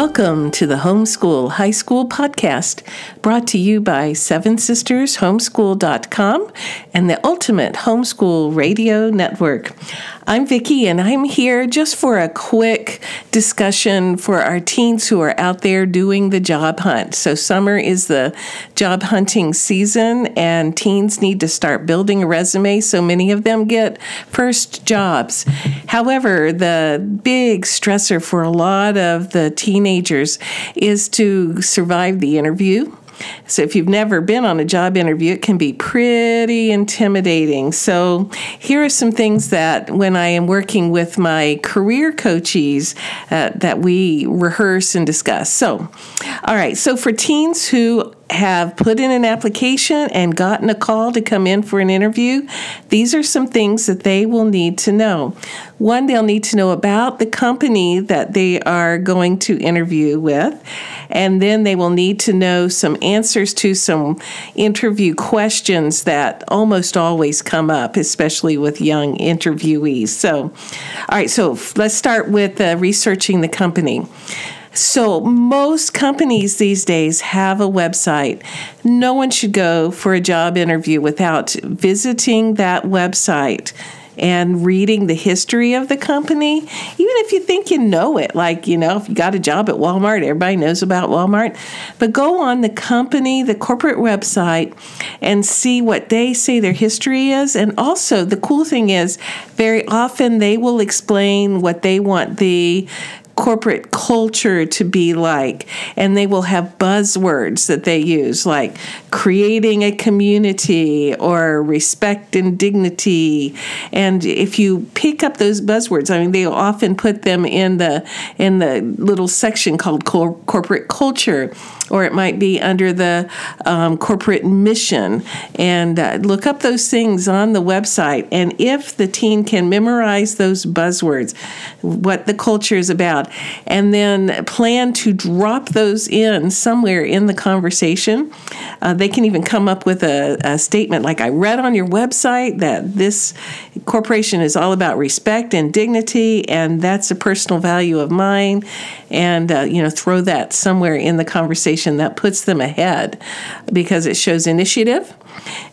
Welcome to the Homeschool High School Podcast, brought to you by Seven Sisters Homeschool.com and the Ultimate Homeschool Radio Network. I'm Vicki, and I'm here just for a quick discussion for our teens who are out there doing the job hunt. So, summer is the job hunting season, and teens need to start building a resume so many of them get first jobs. However, the big stressor for a lot of the teenagers is to survive the interview so, if you've never been on a job interview, it can be pretty intimidating. So, here are some things that when I am working with my career coaches uh, that we rehearse and discuss. So, all right, so for teens who have put in an application and gotten a call to come in for an interview, these are some things that they will need to know. One, they'll need to know about the company that they are going to interview with, and then they will need to know some answers to some interview questions that almost always come up, especially with young interviewees. So, all right, so let's start with uh, researching the company. So, most companies these days have a website. No one should go for a job interview without visiting that website and reading the history of the company, even if you think you know it. Like, you know, if you got a job at Walmart, everybody knows about Walmart. But go on the company, the corporate website, and see what they say their history is. And also, the cool thing is, very often they will explain what they want the corporate culture to be like. And they will have buzzwords that they use, like creating a community or respect and dignity. And if you pick up those buzzwords, I mean, they often put them in the in the little section called cor- corporate culture or it might be under the um, corporate mission. And uh, look up those things on the website. And if the teen can memorize those buzzwords, what the culture is about, and then plan to drop those in somewhere in the conversation, uh, they can even come up with a, a statement like, I read on your website that this corporation is all about respect and dignity, and that's a personal value of mine. And, uh, you know, throw that somewhere in the conversation that puts them ahead because it shows initiative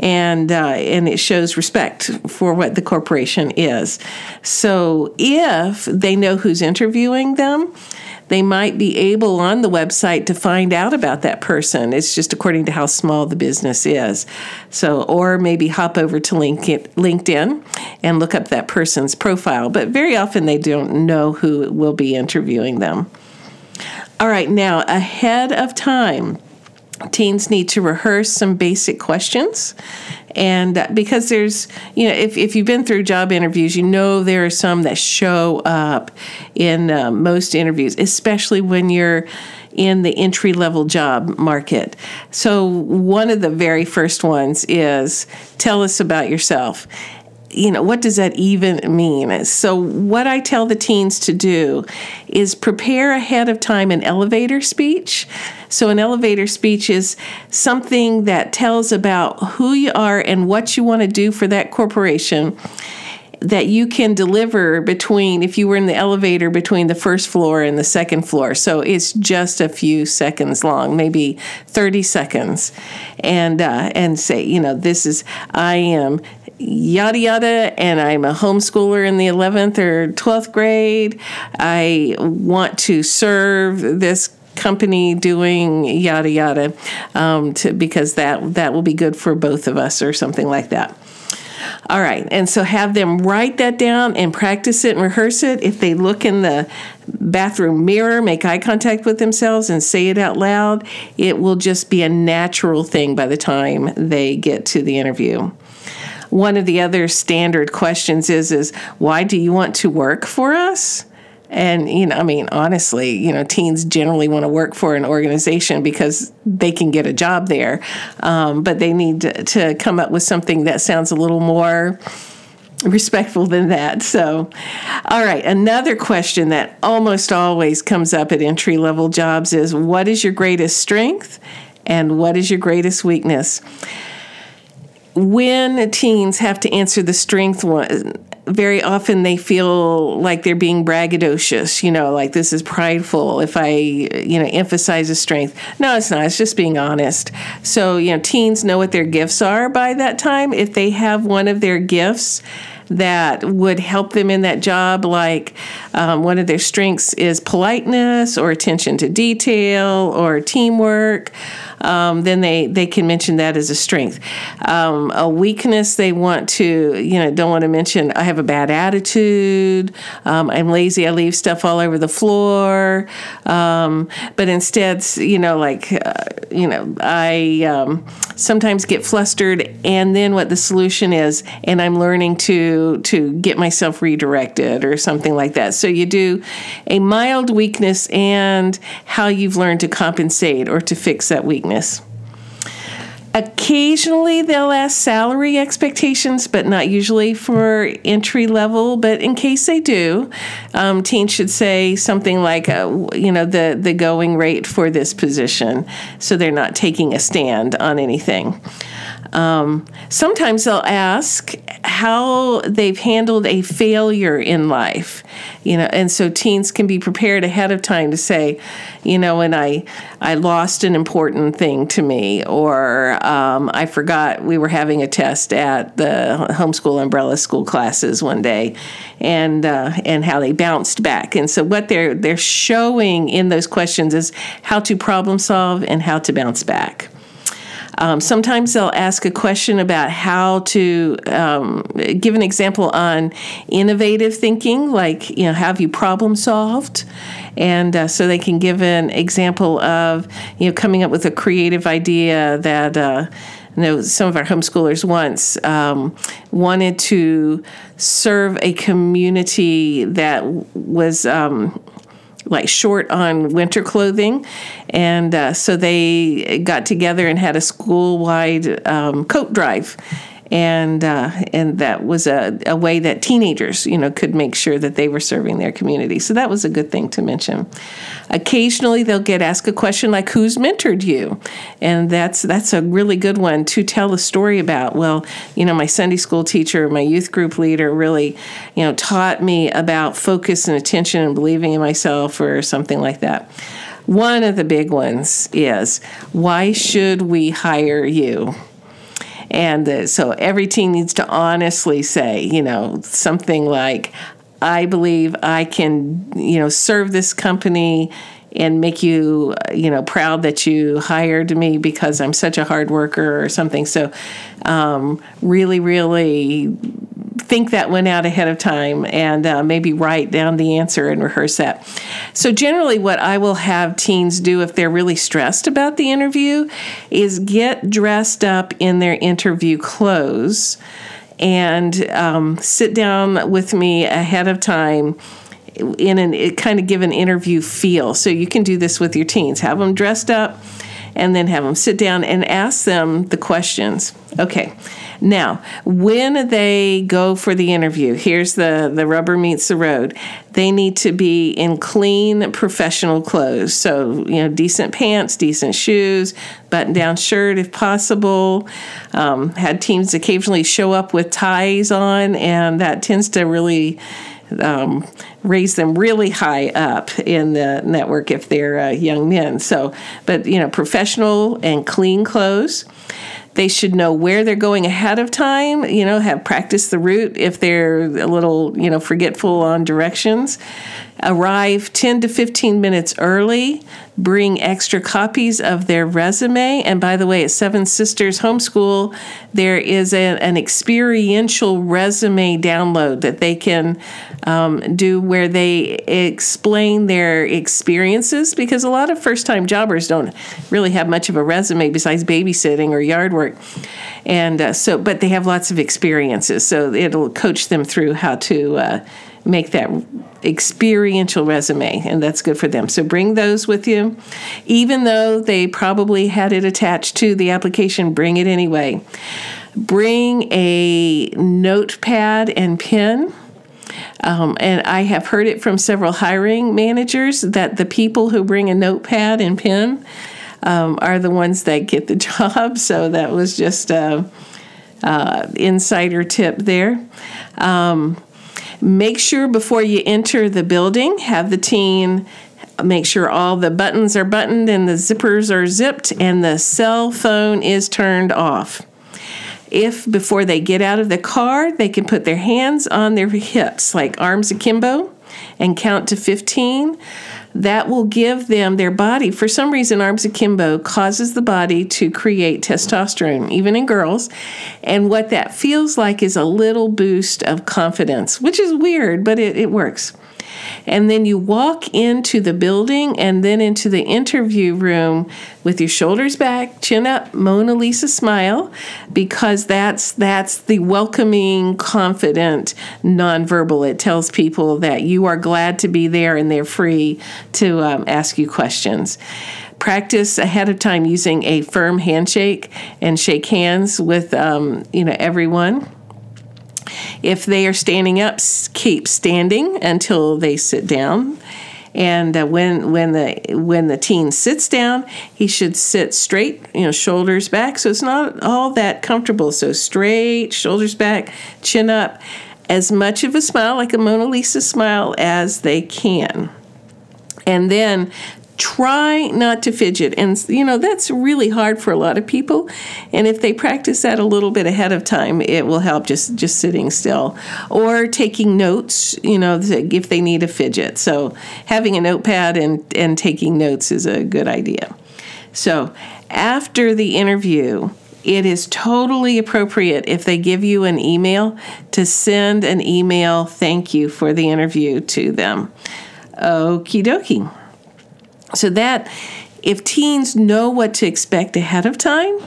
and uh, and it shows respect for what the corporation is. So if they know who's interviewing them, they might be able on the website to find out about that person. It's just according to how small the business is. So, or maybe hop over to LinkedIn and look up that person's profile. But very often they don't know who will be interviewing them. All right, now ahead of time, teens need to rehearse some basic questions. And because there's, you know, if, if you've been through job interviews, you know there are some that show up in uh, most interviews, especially when you're in the entry level job market. So, one of the very first ones is tell us about yourself you know, what does that even mean? So, what I tell the teens to do is prepare ahead of time an elevator speech. So, an elevator speech is something that tells about who you are and what you want to do for that corporation that you can deliver between if you were in the elevator between the first floor and the second floor so it's just a few seconds long maybe 30 seconds and uh, and say you know this is i am yada yada, and I'm a homeschooler in the 11th or 12th grade. I want to serve this company doing yada yada um, to, because that that will be good for both of us or something like that. All right, and so have them write that down and practice it and rehearse it. If they look in the bathroom mirror, make eye contact with themselves and say it out loud, it will just be a natural thing by the time they get to the interview one of the other standard questions is is why do you want to work for us? And, you know, I mean, honestly, you know, teens generally want to work for an organization because they can get a job there. Um, but they need to, to come up with something that sounds a little more respectful than that. So, all right, another question that almost always comes up at entry level jobs is what is your greatest strength and what is your greatest weakness? When teens have to answer the strength one, very often they feel like they're being braggadocious, you know, like this is prideful if I, you know, emphasize a strength. No, it's not. It's just being honest. So, you know, teens know what their gifts are by that time. If they have one of their gifts, that would help them in that job, like um, one of their strengths is politeness or attention to detail or teamwork um, then they, they can mention that as a strength. Um, a weakness, they want to, you know, don't want to mention, I have a bad attitude, um, I'm lazy, I leave stuff all over the floor. Um, but instead, you know, like, uh, you know, I um, sometimes get flustered, and then what the solution is, and I'm learning to, to get myself redirected or something like that. So you do a mild weakness and how you've learned to compensate or to fix that weakness. Occasionally, they'll ask salary expectations, but not usually for entry level. But in case they do, um, teens should say something like, uh, you know, the, the going rate for this position, so they're not taking a stand on anything. Um, sometimes they'll ask how they've handled a failure in life, you know, and so teens can be prepared ahead of time to say, you know, when I I lost an important thing to me, or um, I forgot we were having a test at the homeschool umbrella school classes one day, and uh, and how they bounced back. And so what they're they're showing in those questions is how to problem solve and how to bounce back. Um, sometimes they'll ask a question about how to um, give an example on innovative thinking, like, you know, have you problem solved? And uh, so they can give an example of, you know, coming up with a creative idea that, uh, know, some of our homeschoolers once um, wanted to serve a community that was um, like short on winter clothing, and uh, so they got together and had a school wide um, coat drive. And uh, and that was a, a way that teenagers, you know, could make sure that they were serving their community. So that was a good thing to mention. Occasionally, they'll get asked a question like, "Who's mentored you?" And that's that's a really good one to tell a story about. Well, you know, my Sunday school teacher, my youth group leader, really, you know, taught me about focus and attention and believing in myself, or something like that. One of the big ones is, "Why should we hire you?" And uh, so every teen needs to honestly say, you know, something like, I believe I can, you know, serve this company and make you, you know, proud that you hired me because I'm such a hard worker or something. So, um, really, really think that one out ahead of time and uh, maybe write down the answer and rehearse that. So, generally, what I will have teens do if they're really stressed about the interview is get dressed up in their interview clothes and um, sit down with me ahead of time in an it kind of give an interview feel. So you can do this with your teens. Have them dressed up and then have them sit down and ask them the questions. Okay. Now, when they go for the interview, here's the, the rubber meets the road. They need to be in clean professional clothes. So, you know, decent pants, decent shoes, button down shirt if possible. Um, had teams occasionally show up with ties on, and that tends to really um, raise them really high up in the network if they're uh, young men. So, but you know, professional and clean clothes. They should know where they're going ahead of time, you know, have practiced the route if they're a little, you know, forgetful on directions. Arrive 10 to 15 minutes early, bring extra copies of their resume. And by the way, at Seven Sisters Homeschool, there is a, an experiential resume download that they can um, do where they explain their experiences because a lot of first time jobbers don't really have much of a resume besides babysitting or yard work. And uh, so, but they have lots of experiences. So it'll coach them through how to uh, make that experiential resume, and that's good for them. So bring those with you. Even though they probably had it attached to the application, bring it anyway. Bring a notepad and pen um, and I have heard it from several hiring managers that the people who bring a notepad and pen um, are the ones that get the job. So that was just a, a insider tip there. Um, Make sure before you enter the building, have the teen make sure all the buttons are buttoned and the zippers are zipped and the cell phone is turned off. If before they get out of the car, they can put their hands on their hips, like arms akimbo, and count to 15 that will give them their body. For some reason, arms akimbo causes the body to create testosterone, even in girls. And what that feels like is a little boost of confidence, which is weird, but it, it works and then you walk into the building and then into the interview room with your shoulders back, chin up, Mona Lisa smile, because that's that's the welcoming, confident nonverbal. It tells people that you are glad to be there and they're free to um, ask you questions practice ahead of time using a firm handshake and shake hands with um, you know everyone if they are standing up, keep standing until they sit down. And uh, when when the when the teen sits down, he should sit straight, you know, shoulders back. So it's not all that comfortable. So straight, shoulders back, chin up, as much of a smile like a Mona Lisa smile as they can. And then try not to fidget. And you know that's really hard for a lot of people. And if they practice that a little bit ahead of time it will help just just sitting still. Or taking notes you know if they need a fidget. So having a notepad and and taking notes is a good idea. So after the interview it is totally appropriate if they give you an email to send an email thank you for the interview to them. Okie dokie so that if teens know what to expect ahead of time,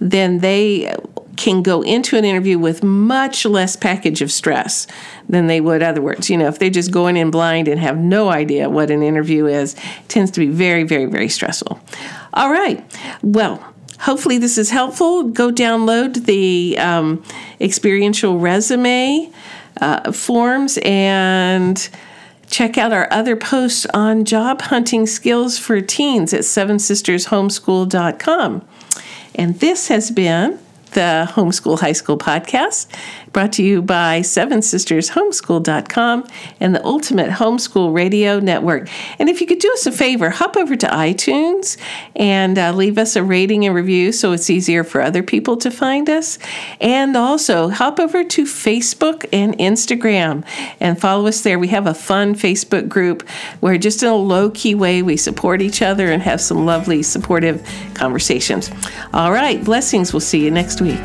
then they can go into an interview with much less package of stress than they would other words. You know, if they're just going in blind and have no idea what an interview is, tends to be very, very, very stressful. All right. Well, hopefully this is helpful. Go download the um, experiential resume uh, forms and Check out our other posts on job hunting skills for teens at sevensistershomeschool.com. And this has been the Homeschool High School podcast brought to you by Seven Sisters Homeschool.com and the Ultimate Homeschool Radio Network. And if you could do us a favor, hop over to iTunes and uh, leave us a rating and review so it's easier for other people to find us. And also hop over to Facebook and Instagram and follow us there. We have a fun Facebook group where just in a low key way we support each other and have some lovely supportive conversations. All right, blessings. We'll see you next week.